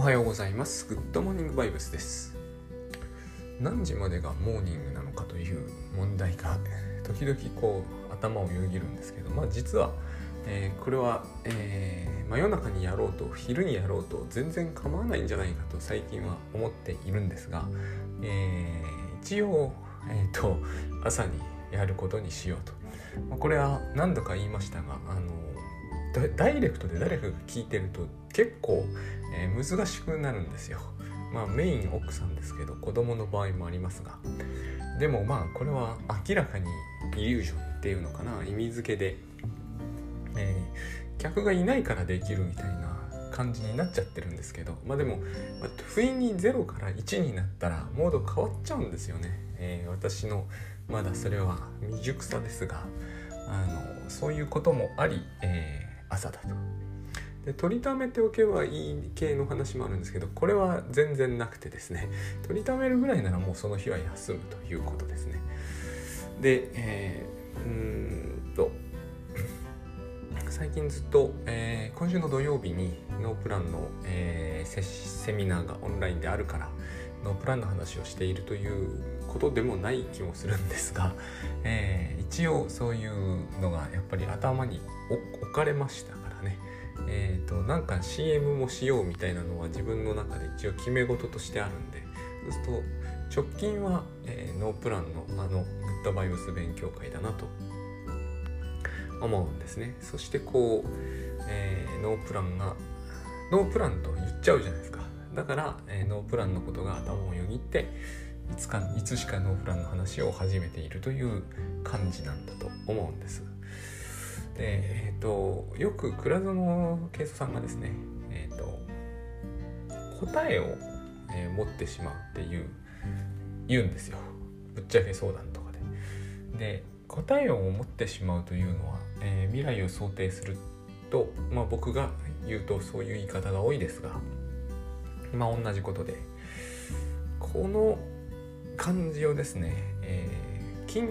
おはようございます。グッドモーニングバイブスです。何時までがモーニングなのかという問題が時々こう頭をよぎるんですけどまあ実は、えー、これは、えー、真夜中にやろうと昼にやろうと全然構わないんじゃないかと最近は思っているんですが、えー、一応、えーと、朝にやることにしようと、ま、これは何度か言いましたがあのダイレクトで誰かが聞いてると結構、えー、難しくなるんですよ。まあメイン奥さんですけど子供の場合もありますが。でもまあこれは明らかにイリュージョンっていうのかな。意味付けで、えー、客がいないからできるみたいな感じになっちゃってるんですけど。まあでも、まあ、不意に0から1になったらモード変わっちゃうんですよね、えー、私のまだそれは未熟さですが。あのそういうこともあり、えー朝だと。で取りためておけばいい系の話もあるんですけどこれは全然なくてですね。取りためるぐらいならもうその日は休むということですね。でえー、うんと 最近ずっと、えー、今週の土曜日にノープランの、えー、セミナーがオンラインであるからノープランの話をしているということでもない気もするんですが、えー、一応そういうのがやっぱり頭に置かれました。えーと、なんか CM もしようみたいなのは自分の中で一応決め事としてあるんでそうすると直近は、えー、ノープランのあのグッドバイブス勉強会だなと思うんですねそしてこう、えー、ノープランがノープランと言っちゃうじゃないですかだから、えー、ノープランのことが頭をよぎっていつかいつしかノープランの話を始めているという感じなんだと思うんです。で、えーと、よく倉園慶三さんがですね、えーと、答えを、えー、持ってしまうっていう言うんですよぶっちゃけ相談とかで。で答えを持ってしまうというのは、え、未来を想定すると、まあ、僕が言うとそういう言い方が多いですがまあ同じことでこの感じをですね、えー、近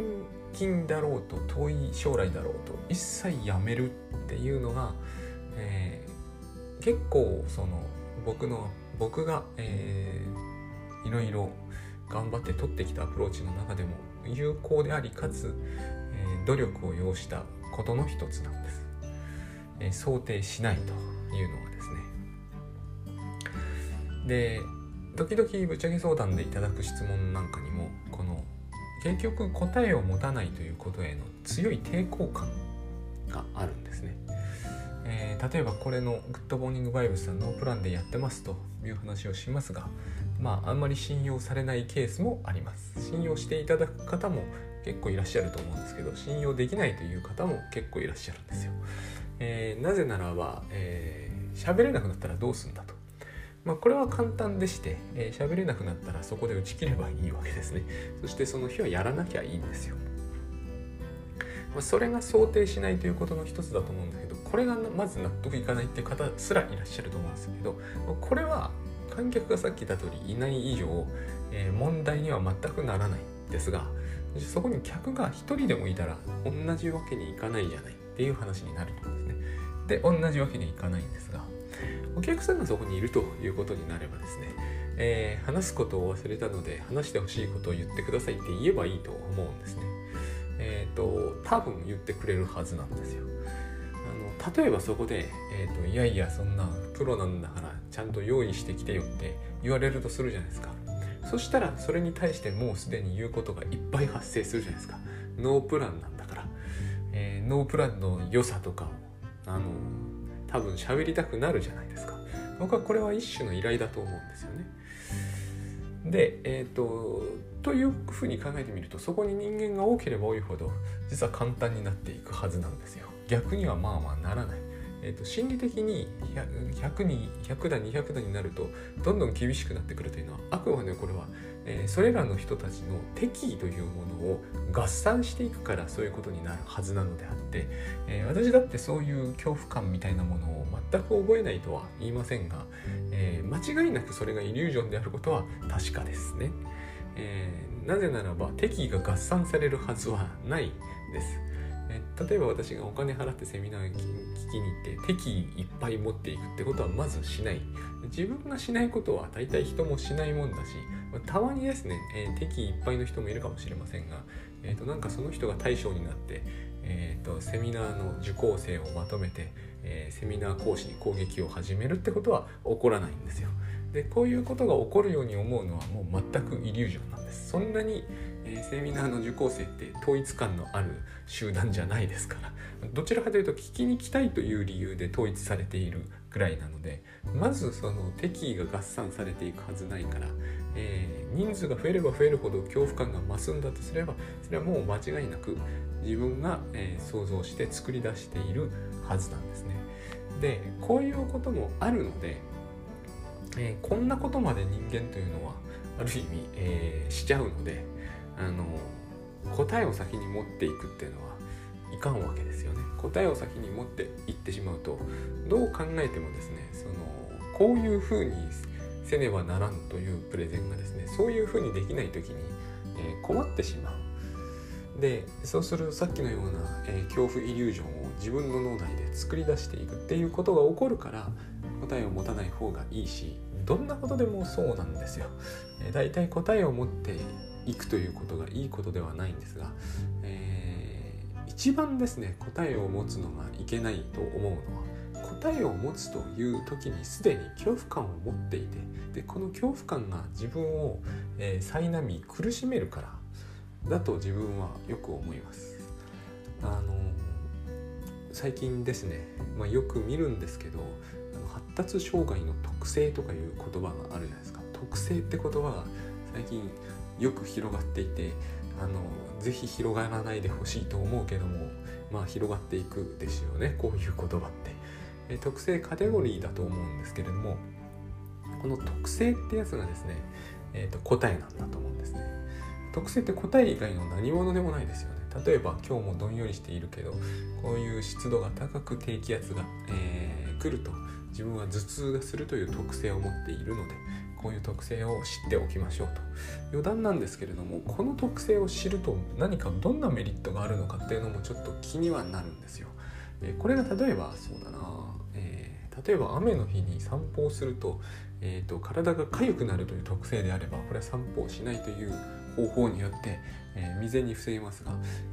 近だろうと遠い将来だろうと一切やめるっていうのが、えー、結構その僕の僕が、えー、いろいろ頑張って取ってきたアプローチの中でも有効でありかつ、えー、努力を要したことの一つなんです、えー、想定しないというのはですね。で時々ぶっちゃけ相談でいただく質問なんかにも結局答えを持たないということへの強い抵抗感があるんですね。えー、例えばこれのグッドモーニングバイブスはノープランでやってますという話をしますがまああんまり信用されないケースもあります。信用していただく方も結構いらっしゃると思うんですけど信用できないという方も結構いらっしゃるんですよ、えー、なぜならば喋、えー、れなくなったらどうすんだと。まあ、これは簡単でして喋、えー、れなくなったらそこで打ち切ればいいわけですね。そしてその日はやらなきゃいいんですよ、まあ、それが想定しないということの一つだと思うんだけどこれがまず納得いかないって方すらいらっしゃると思うんですけどこれは観客がさっき言った通りいない以上、えー、問題には全くならないですがそこに客が一人でもいたら同じわけにいかないじゃないっていう話になると思うんですね。で同じわけにいかないんですがお客さんがそこにいるということになればですね、えー、話すことを忘れたので話してほしいことを言ってくださいって言えばいいと思うんですね。えっ、ー、と多分言ってくれるはずなんですよ。あの例えばそこで、えーと、いやいやそんなプロなんだからちゃんと用意してきてよって言われるとするじゃないですか。そしたらそれに対してもうすでに言うことがいっぱい発生するじゃないですか。ノープランなんだから。えー、ノープランの良さとかをあの多分喋りたくなるじゃないですか。僕はこれは一種の依頼だと思うんですよね。でえっ、ー、とというふうに考えてみるとそこに人間が多ければ多いほど実は簡単になっていくはずなんですよ。逆にはまあまあならない。えーと、心理的に 100, 100に100だ200だになるとどんどん厳しくなってくるというのはあくまでこれは、え、それらの人たちの敵意というものを合算していくからそういうことになるはずなのであって、え、私だってそういう恐怖感みたいなものを全く覚えないとは言いませんが、えー、間違いなくそれがイリュージョンであることは確かですね。えなぜならば敵意が合算されるはずはないです。え例えば私がお金払ってセミナーに聞きに行って敵いっぱい持っていくってことはまずしない自分がしないことは大体人もしないもんだし、またまにですね、えー、敵いっぱいの人もいるかもしれませんが、えーと、なんかその人が大将になって、えーと、セミナーの受講生をまとめて、えー、セミナー講師に攻撃を始めるってことは起こらないんですよ。でこういうことが起こるように思うのはもう全くイリュージョンなんです。そんなにえ、セミナーの受講生って統一感のある集団じゃないですから どちらかというと聞きに来たいという理由で統一されているくらいなのでまずその敵意が合算されていくはずないから、えー、人数が増えれば増えるほど恐怖感が増すんだとすればそれはもう間違いなく自分が、えー、想像して作り出しているはずなんですね。でこういうこともあるので、えー、こんなことまで人間というのはある意味、えー、しちゃうので、あの答えを先に持っていくっていうのはいかんわけですよね答えを先に持っていってしまうとどう考えてもですねそのこういうふうにせねばならんというプレゼンがですねそういうふうにできない時に、えー、困ってしまうでそうするとさっきのような、えー、恐怖イリュージョンを自分の脳内で作り出していくっていうことが起こるから答えを持たない方がいいしどんなことでもそうなんですよ。えー、だいたい答えを持っていくということがいいことではないんですが、えー、一番ですね答えを持つのがいけないと思うのは答えを持つという時にすでに恐怖感を持っていてでこの恐怖感が自分を、えー、苛み苦しめるからだと自分はよく思います。あの最近ですね、まあ、よく見るんですけど発達障害の特性とかいう言葉があるじゃないですか特性って言葉が最近よく広がっていてあのぜひ広がらないでほしいと思うけどもまあ広がっていくですよねこういう言葉って。え特性カテゴリーだと思うんですけれどもこの特性ってやつがですね、えーと、答えなんだと思うんですね。特性って答え以外の何者でもないですよね。例えば今日もどんよりしているけどこういう湿度が高く低気圧が、えー、来ると自分は頭痛がするという特性を持っているのでこういう特性を知っておきましょうと余談なんですけれどもこの特性を知ると何かどんなメリットがあるのかっていうのもちょっと気にはなるんですよ。えこれが例えばそうだな、えー、例えば雨の日に散歩をすると,、えーと、体が痒くなるという特性であればこれは散歩をしないという方法によって、えー、未然に防げますが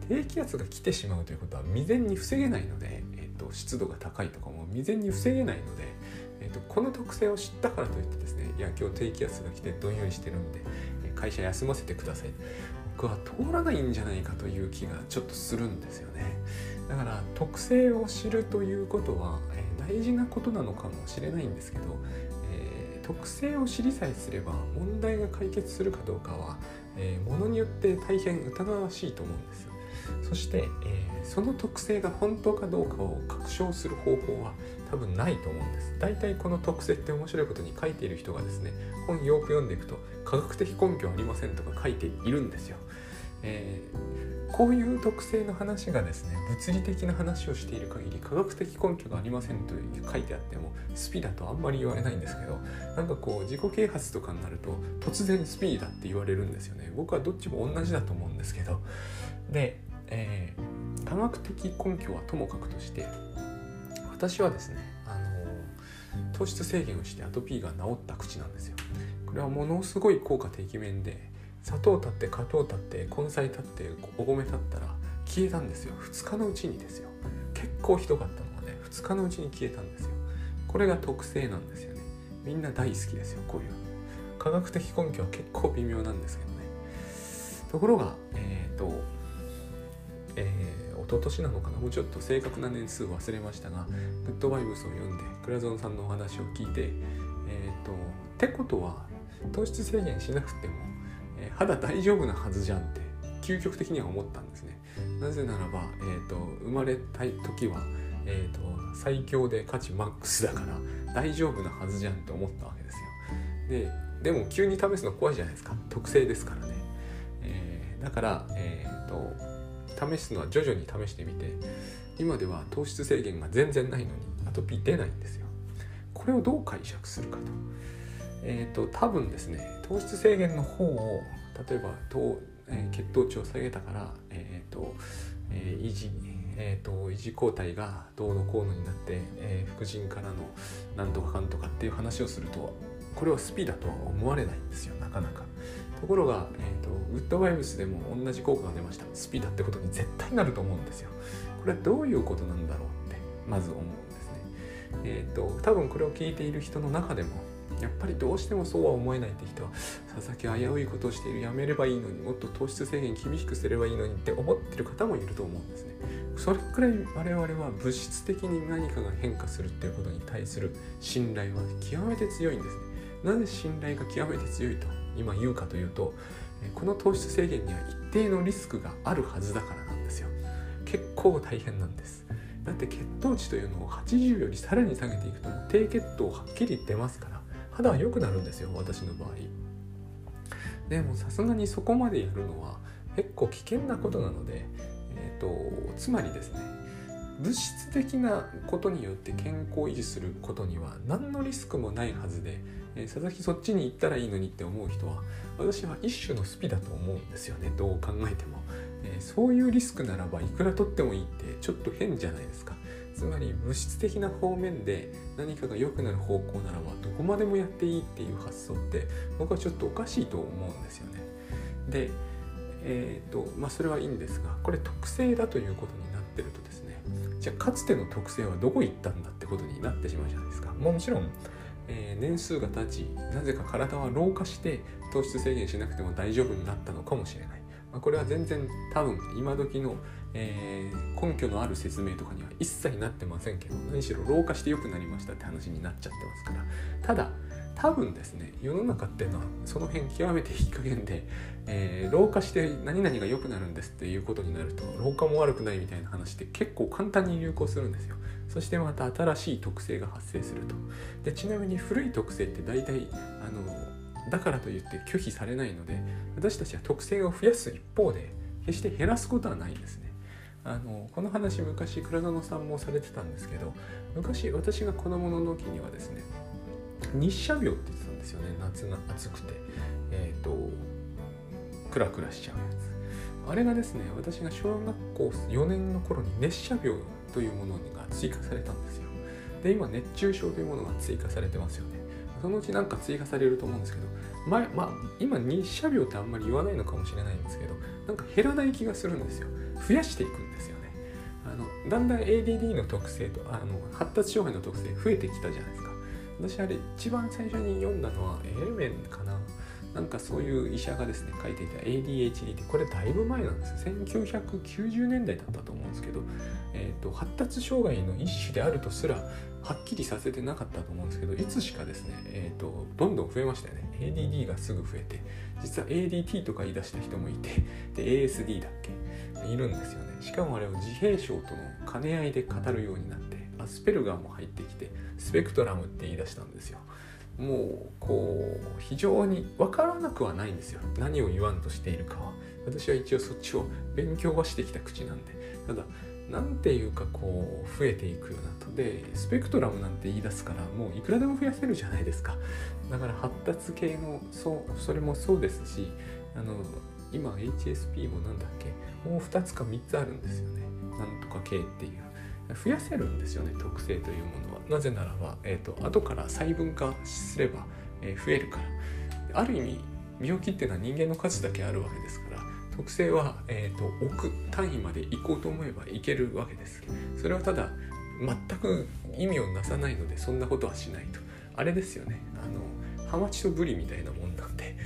低気圧が来てしまうということは未然に防げないので、えーと湿度が高いとかも未然に防げないのでえーと、この特性を知ったからといってですねいや今日低気圧が来てどんよりしてるんで会社休ませてください。僕は通らないんじゃないかという気がちょっとするんですよね。だから特性を知るということは、えー、大事なことなのかもしれないんですけど、えー、特性を知りさえすれば問題が解決するかどうかは、えー、ものによって大変疑わしいと思うんですよ。そして、えー、その特性が本当かどうかを確証する方法は多分ないと思うんです。大体この特性って面白いことに書いている人がですね本よく読んでいくと科学的根拠ありませんとか書いているんですよ、えー、こういう特性の話がですね物理的な話をしている限り科学的根拠がありませんと書いてあってもスピだとあんまり言われないんですけどなんかこう自己啓発とかになると突然スピーだって言われるんですよね。僕はどっちも同じだと思うんですけど。でえー、科学的根拠はともかくとして私はですね、あの糖質制限をしてアトピーが治った口なんですよ。これはものすごい効果てきめんで砂糖立って砂糖立って根菜立ってお米立ったら消えたんですよ。2日のうちにですよ。結構ひどかったのがね2日のうちに消えたんですよ。これが特性なんですよね。みんな大好きですよこういう科学的根拠は結構微妙なんですけどね。ところがえっ、ー、とえー、一昨年なのかな？もうちょっと正確な年数忘れましたがグッドバイブスを読んでクラゾンさんのお話を聞いてえっ、ー、とってことは糖質制限しなくても、えー、肌大丈夫なはずじゃんって究極的には思ったんですね。なぜならば、えーと、生まれたい時は、えーと、最強で価値マックスだから大丈夫なはずじゃんって思ったわけですよ。ででも急に試すの怖いじゃないですか。特性ですからね、えー、だから、えーと試すのは徐々に試してみて今では糖質制限が全然ないのにアトピー出ないんですよこれをどう解釈するかとえっ、ー、と多分ですね糖質制限の方を例えば糖、えー、血糖値を下げたから、えーとえー、維持えーと、維持抗体がどうのこうのになって、えー、副腎からのなんとかかんとかっていう話をするとこれはスピだとは思われないんですよなかなか。ところが、えーと、ウッドバイブスでも同じ効果が出ましたスピーだってことに絶対なると思うんですよ。これはどういうことなんだろうってまず思うんですね。えっ、ー、と多分これを聞いている人の中でもやっぱりどうしてもそうは思えないって人は佐々木危ういことをしているやめればいいのにもっと糖質制限厳しくすればいいのにって思ってる方もいると思うんですねそれくらい我々は物質的に何かが変化するっていうことに対する信頼は極めて強いんですねなぜ信頼が極めて強いと今言うかというとこの糖質制限には一定のリスクがあるはずだからなんですよ。結構大変なんです。だって血糖値というのを80よりさらに下げていくと低血糖はっきり出ますから肌は良くなるんですよ私の場合。でもさすがにそこまでやるのは結構危険なことなので、えーと、つまりですね物質的なことによって健康を維持することには何のリスクもないはずで、え、佐々木そっちに行ったらいいのにって思う人は私は一種のスピだと思うんですよねどう考えても、え、そういうリスクならばいくら取ってもいいってちょっと変じゃないですかつまり物質的な方面で何かが良くなる方向ならばどこまでもやっていいっていう発想って僕はちょっとおかしいと思うんですよね。で、えーとまあ、それはいいんですがこれ特性だということになってるとですねじゃあかつての特性はどこ行ったんだってことになってしまうじゃないですか。もちろんえー、年数が経ちなぜか体は老化して糖質制限しなくても大丈夫になったのかもしれない、まあ、これは全然多分今時のえー、根拠のある説明とかには一切なってませんけど何しろ老化して良くなりましたって話になっちゃってますから。ただ多分ですね世の中っていうのはその辺極めていい加減で、えー、老化して何々が良くなるんですっていうことになると老化も悪くないみたいな話って結構簡単に流行するんですよ。そしてまた新しい特性が発生すると。でちなみに古い特性って大体あのだからといって拒否されないので私たちは特性を増やす一方で決して減らすことはないんですね。あのこの話昔倉園さんもされてたんですけど昔私が子供の時にはですね日射病って言ってたんですよね。夏が暑くて。えっ、ー、とクラクラしちゃうやつ。あれがですね私が小学校4年の頃に熱射病というものが追加されたんですよ。で今熱中症というものが追加されてますよね。そのうちなんか追加されると思うんですけど前、まあ、今日射病ってあんまり言わないのかもしれないんですけどなんか減らない気がするんですよ。増やしていくんですよね。あのだんだん ADD の特性とあの発達障害の特性増えてきたじゃないですか。私あれ一番最初に読んだのはエレメンかな？なんかそういう医者がですね書いていた ADHD ってこれだいぶ前なんです。1990年代だったと思うんですけど、えーと、発達障害の一種であるとすらはっきりさせてなかったと思うんですけどいつしかですね、えーと、どんどん増えましたよね。ADD がすぐ増えて実は ADT とか言い出した人もいてで ASD だっけ？いるんですよね。しかもあれを自閉症との兼ね合いで語るようになってアスペルガーも入ってきてスペクトラムって言い出したんですよ。もうこう非常に分からなくはないんですよ。何を言わんとしているかは。私は一応そっちを勉強はしてきた口なんで。ただ何ていうかこう増えていくようなと。でスペクトラムなんて言い出すからもういくらでも増やせるじゃないですか。だから発達系のそうそれもそうですしあの今 HSP もなんだっけ。もう2つか3つあるんですよね。なんとか系っていう。増やせるんですよね特性というものは。なぜならば、えーと、後から細分化すれば、えー、増えるから。ある意味病気っていうのは人間の数だけあるわけですから特性は、えーと、億単位まで行こうと思えばいけるわけです。それはただ全く意味をなさないのでそんなことはしないと。あれですよね。あのハマチとブリみたいなもんなんで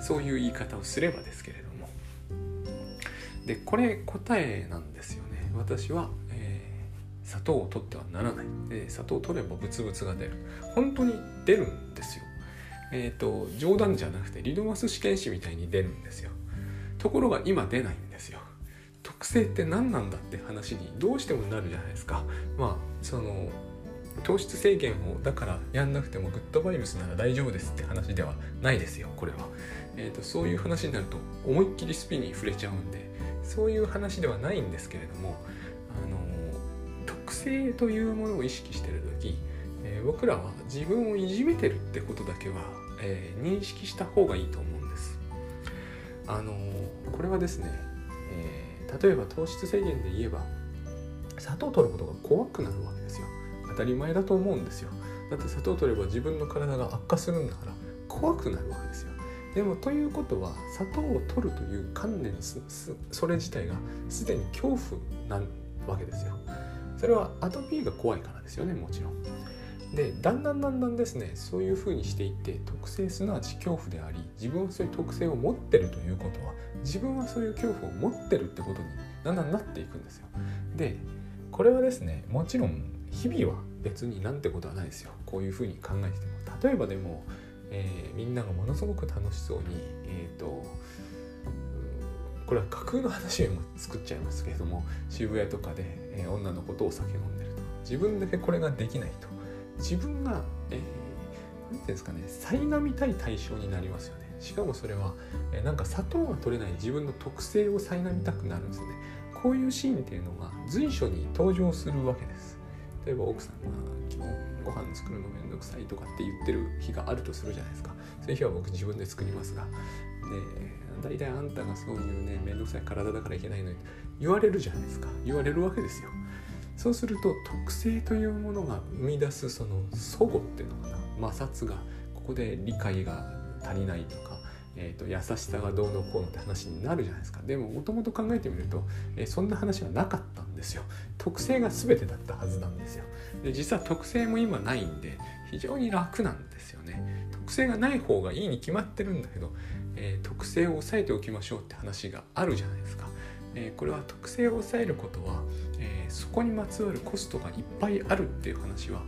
そういう言い方をすればですけれども。でこれ答えなんですよね。私は砂糖を取ってはならない。で砂糖を取ればブツブツが出る。本当に出るんですよ。えっ、ー、と冗談じゃなくてリドマス試験紙みたいに出るんですよ。ところが今出ないんですよ。特性って何なんだって話にどうしてもなるじゃないですか。まあその糖質制限をだからやんなくてもグッドバイブスなら大丈夫ですって話ではないですよこれは、えーと、そういう話になると思いっきりスピに触れちゃうんでそういう話ではないんですけれどもあの性というものを意識してる時、えー、僕らは自分をいじめてるってことだけは、えー、認識した方がいいと思うんです。あのー、これはですね、え例えば糖質制限で言えば砂糖を取ることが怖くなるわけですよ。当たり前だと思うんですよ。だって砂糖を取れば自分の体が悪化するんだから怖くなるわけですよ。でもということは砂糖を取るという観念それ自体がすでに恐怖なわけですよ。それはアトピーが怖いからですよねもちろん。でだんだんだんだんですねそういうふうにしていって特性すなわち恐怖であり自分はそういう特性を持ってるということは自分はそういう恐怖を持ってるってことにだんだんなっていくんですよ。でこれはですねもちろん日々は別になんてことはないですよ。こういうふうに考えてても。例えばでも、えー、みんながものすごく楽しそうにえっ、ー、とこれは架空の話を作っちゃいますけれども渋谷とかで、えー、女の子とお酒飲んでると。自分だけこれができないと。自分が、えー、て言うんですかね苛みたい対象になりますよね。しかもそれは、えー、なんか砂糖が取れない自分の特性を苛みたくなるんですね。こういうシーンっていうのが随所に登場するわけです。例えば奥さんが今日ご飯作るのめんどくさいとかって言ってる日があるとするじゃないですか。そういう日は僕自分で作りますが。で大体あんたがそういうねめんどくさい体だからいけないのに言われるじゃないですか。言われるわけですよ。そうすると特性というものが生み出すその祖母っていうのかな。摩擦がここで理解が足りないとか、えーと、優しさがどうのこうのって話になるじゃないですか。でももともと考えてみると、えー、そんな話はなかったんですよ。特性が全てだったはずなんですよ。で実は特性も今ないんで非常に楽なんですよね。特性がない方がいいに決まってるんだけど、えー、特性を抑えておきましょうって話があるじゃないですか。えー、これは特性を抑えることは、えー、そこにまつわるコストがいっぱいあるっていう話は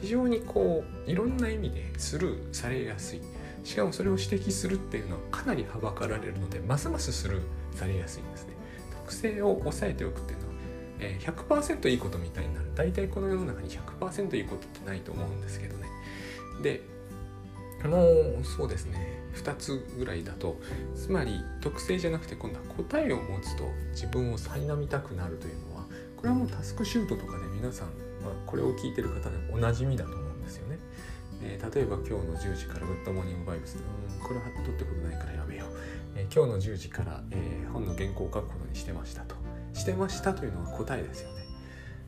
非常にこういろんな意味でスルーされやすい。しかもそれを指摘するっていうのはかなりはばかられるのでますますスルーされやすいんですね。特性を抑えておくっていうのは、え、100%いいことみたいになる。大体この世の中に100%いいことってないと思うんですけどね。であのそうですね。2つぐらいだとつまり特性じゃなくて今度は答えを持つと自分を苛みたくなるというのはこれはもうタスクシュートとかで皆さん、まあ、これを聞いてる方でもおなじみだと思うんですよね。えー、例えば今日の10時からグッドモーニングバイブス、うん、これは取ってことないからやめよう、えー、今日の10時から、えー、本の原稿を書くことにしてましたと。してましたというのが答えですよね。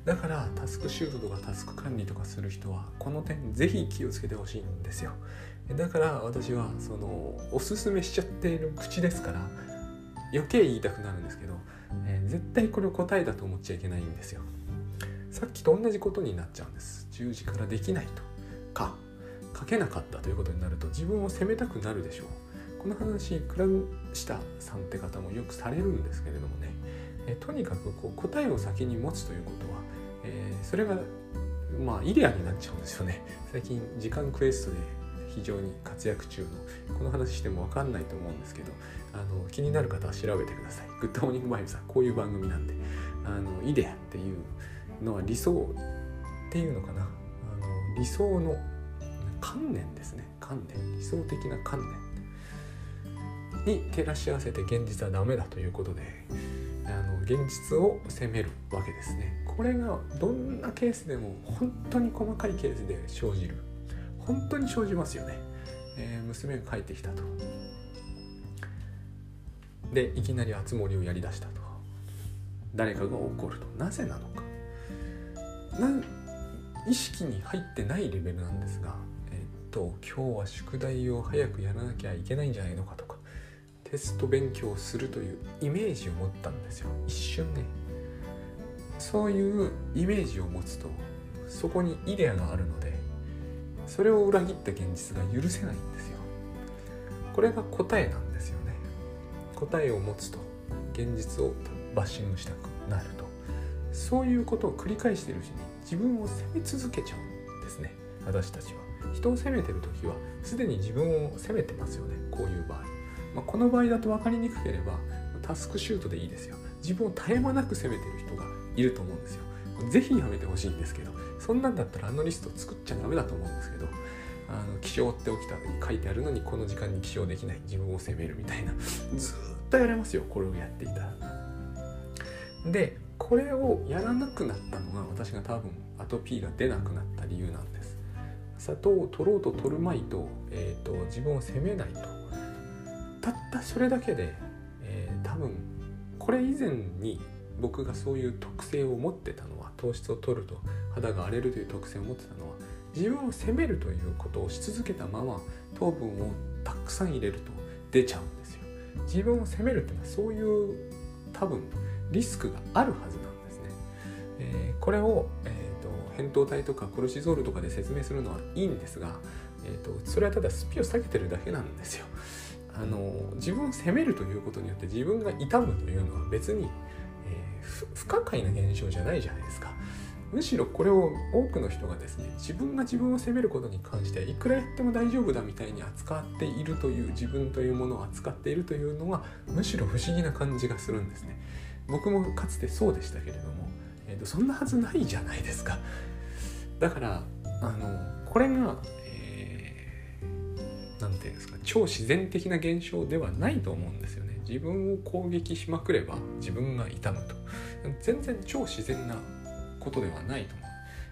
だからタスクシュートとかタスク管理とかする人はこの点ぜひ気をつけてほしいんですよ。だから私はそのおすすめしちゃっている口ですから余計言いたくなるんですけど、えー、絶対これを答えだと思っちゃいけないんですよ。さっきと同じことになっちゃうんです。10時からできないとか書けなかったということになると自分を責めたくなるでしょう。この話クラム下さんって方もよくされるんですけれどもね、えとにかくこう答えを先に持つということは、えー、それがまあイデアになっちゃうんですよね。最近時間クエストで非常に活躍中のこの話しても分かんないと思うんですけどあの気になる方は調べてください。グッドモーニングバイブスこういう番組なんで。あのイデアっていうのは理想っていうのかな。あの理想の観念ですね。観念。理想的な観念。に照らし合わせて現実はダメだということであの現実を責めるわけですね。これがどんなケースでも本当に細かいケースで生じる。本当に生じますよね、えー、娘が帰ってきたと。でいきなり熱盛をやりだしたと。誰かが怒ると。なぜなのか。な意識に入ってないレベルなんですがえ、っと今日は宿題を早くやらなきゃいけないんじゃないのかとかテスト勉強をするというイメージを持ったんですよ。一瞬ね。そういうイメージを持つとそこにイデアがあるのでそれを裏切った現実が許せないんですよ。これが答えなんですよね。答えを持つと現実をバッシングしたくなると。そういうことを繰り返しているうちに自分を責め続けちゃうんですね。私たちは。人を責めてる時はすでに自分を責めてますよね。こういう場合、まあ、この場合だと分かりにくければタスクシュートでいいですよ。自分を絶え間なく責めてる人がいると思うんですよ。是非やめてほしいんですけどそんなんだったらあのリスト作っちゃダメだと思うんですけどあの起床って起きたに書いてあるのにこの時間に起床できない自分を責めるみたいなずっとやれますよこれをやっていたら。でこれをやらなくなったのが私が多分アトピーが出なくなった理由なんです。砂糖を取ろうと取るまいと,、えーと、自分を責めないとたったそれだけで、えー、多分これ以前に僕がそういう特性を持ってたの糖質を取ると肌が荒れるという特性を持ってたのは自分を責めるということをし続けたまま糖分をたくさん入れると出ちゃうんですよ。自分を責めるっていうのはそういう多分リスクがあるはずなんですね、えー、これを、えーと、扁桃体とかコルチゾールとかで説明するのはいいんですが、えーと、それはただスピを下げてるだけなんですよ。あの自分を責めるということによって自分が痛むというのは別に、えー、不可解な現象じゃないじゃないですか。むしろこれを多くの人がですね自分が自分を責めることに関していくらやっても大丈夫だみたいに扱っているという自分というものを扱っているというのはむしろ不思議な感じがするんですね。僕もかつてそうでしたけれども、えーと、そんなはずないじゃないですか。だからあのこれが何、えー、て言うんですか超自然的な現象ではないと思うんですよね。自分を攻撃しまくれば自分が痛むと。全然超自然なことではないと思う。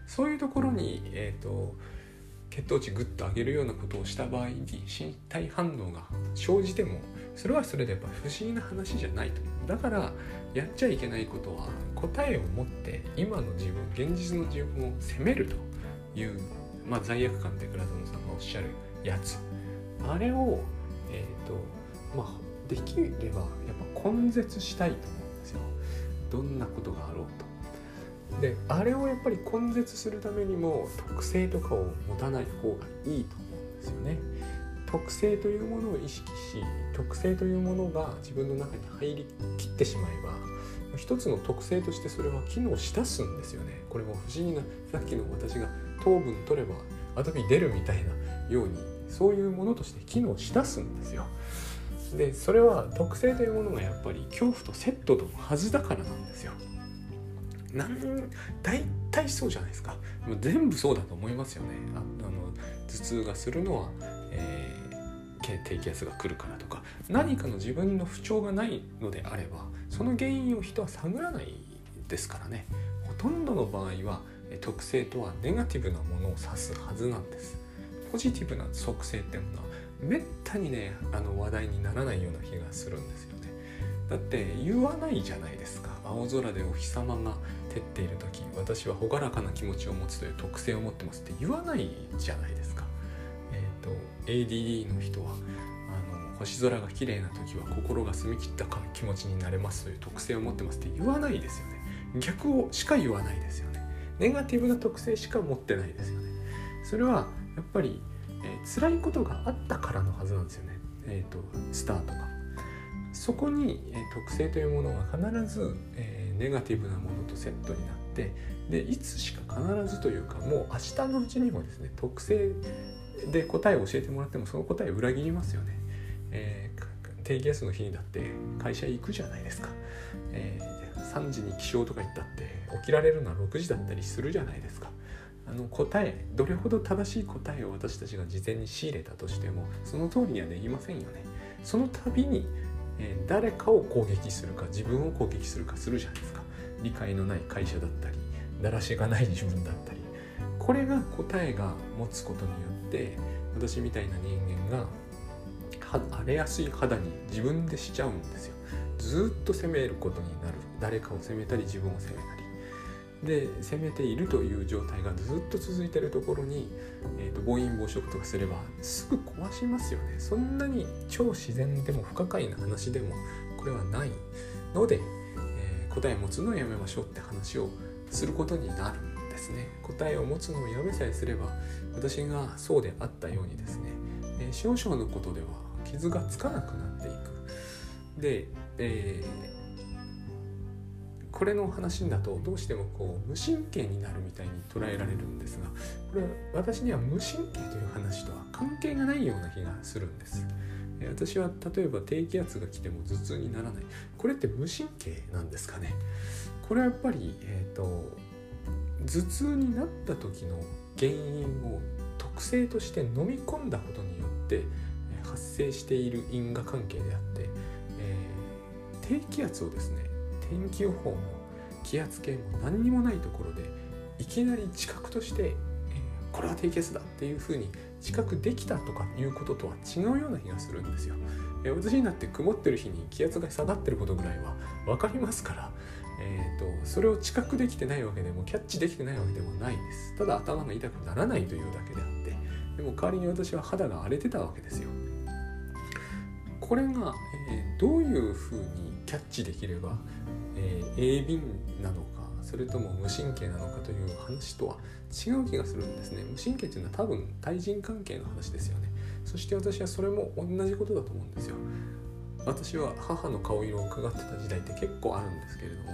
そういうところに、えーと、血糖値グッと上げるようなことをした場合に身体反応が生じてもそれはそれでやっぱ不思議な話じゃないと思う。だからやっちゃいけないことは答えを持って今の自分現実の自分を責めるという、まあ、罪悪感って倉園さんがおっしゃるやつ。あれを、えーとまあ、できればやっぱ根絶したいと思うんですよ。どんなことがあろうとであれをやっぱり根絶するためにも特性とかを持たない方がいいと思うんですよね。特性というものを意識し特性というものが自分の中に入りきってしまえば一つの特性としてそれは機能しだすんですよね。これも不思議なさっきの私が糖分取ればアトピー出るみたいなようにそういうものとして機能しだすんですよ。でそれは特性というものがやっぱり恐怖とセットのはずだからなんですよ。なん。大体そうじゃないですか。もう全部そうだと思いますよね。ああの頭痛がするのは、えー、低気圧が来るからとか。何かの自分の不調がないのであればその原因を人は探らないですからね。ほとんどの場合は特性とはネガティブなものを指すはずなんです。ポジティブな属性っていうのはめったにねあの話題にならないような気がするんですよね。だって言わないじゃないですか。青空でお日様が照っている時私は朗らかな気持ちを持つという特性を持ってますって言わないじゃないですか。えっ、ー、と ADD の人はあの星空が綺麗な時は心が澄み切った気持ちになれますという特性を持ってますって言わないですよね。逆をしか言わないですよね。ネガティブな特性しか持ってないですよね。それはやっぱり、えー、辛いことがあったからのはずなんですよね。えっ、ー、とスタートが。そこに、えー、特性というものが必ず、えーネガティブなものとセットになってでいつしか必ずというかもう明日のうちにもですね特性で答えを教えてもらってもその答えを裏切りますよね。えー、低気圧の日にだって会社行くじゃないですか。えー、3時に起床とか言ったって起きられるのは6時だったりするじゃないですか。あの答えどれほど正しい答えを私たちが事前に仕入れたとしてもその通りにはできませんよね。その度にえ、誰かを攻撃するか自分を攻撃するかするじゃないですか。理解のない会社だったりだらしがない自分だったり。これが答えが持つことによって私みたいな人間が荒れやすい肌に自分でしちゃうんですよ。ずっと責めることになる。誰かを責めたり自分を責めたで攻めているという状態がずっと続いてるところに、えーと、暴飲暴食とかすればすぐ壊しますよね。そんなに超自然でも不可解な話でもこれはないので、えー、答えを持つのをやめましょうって話をすることになるんですね。答えを持つのをやめさえすれば私がそうであったようにですね、えー、少々のことでは傷がつかなくなっていく。で、えーこれの話だとどうしてもこう無神経になるみたいに捉えられるんですがこれは私には無神経という話とは関係がないような気がするんです。私は例えば低気圧が来ても頭痛にならない。これって無神経なんですかね？これはやっぱり、えーと、頭痛になった時の原因を特性として飲み込んだことによって発生している因果関係であって、えー、低気圧をですね天気予報も気圧計も何にもないところでいきなり知覚として、えー、これは低気圧だっていうふうに知覚できたとかいうこととは違うような気がするんですよ。えー、私になって曇ってる日に気圧が下がってることぐらいは分かりますから、えーと、それを知覚できてないわけでもキャッチできてないわけでもないですただ頭が痛くならないというだけであってでも代わりに私は肌が荒れてたわけですよこれが、えー、どういうふうにキャッチできれば、えー、鋭敏なのかそれとも無神経なのかという話とは違う気がするんですね。無神経というのは多分対人関係の話ですよね。そして私はそれも同じことだと思うんですよ。私は母の顔色を伺ってた時代って結構あるんですけれども、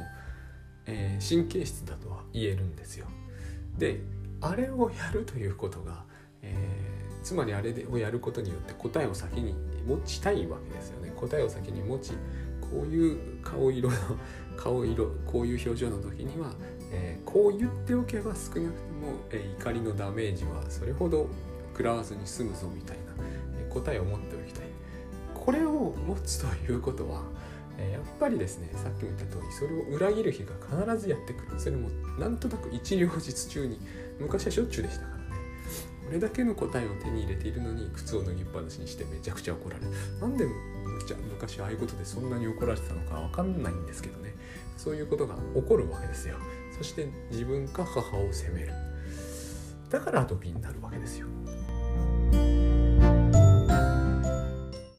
えー、神経質だとは言えるんですよ。であれをやるということが、えー、つまりあれをやることによって答えを先に持ちたいわけですよね。答えを先に持ちこういう顔色の顔色こういう表情の時には、えー、こう言っておけば少なくとも、えー、怒りのダメージはそれほど食らわずに済むぞみたいな、えー、答えを持っておきたい。これを持つということは、えやっぱりですねさっきも言った通りそれを裏切る日が必ずやってくる。それもなんとなく一両日中に昔はしょっちゅうでしたから。これだけの答えを手に入れているのに靴を脱ぎっぱなしにしてめちゃくちゃ怒られる。なんでじゃ昔ああいうことでそんなに怒られてたのかわかんないんですけどね。そういうことが起こるわけですよ。そして自分か母を責める。だからアトピーになるわけですよ。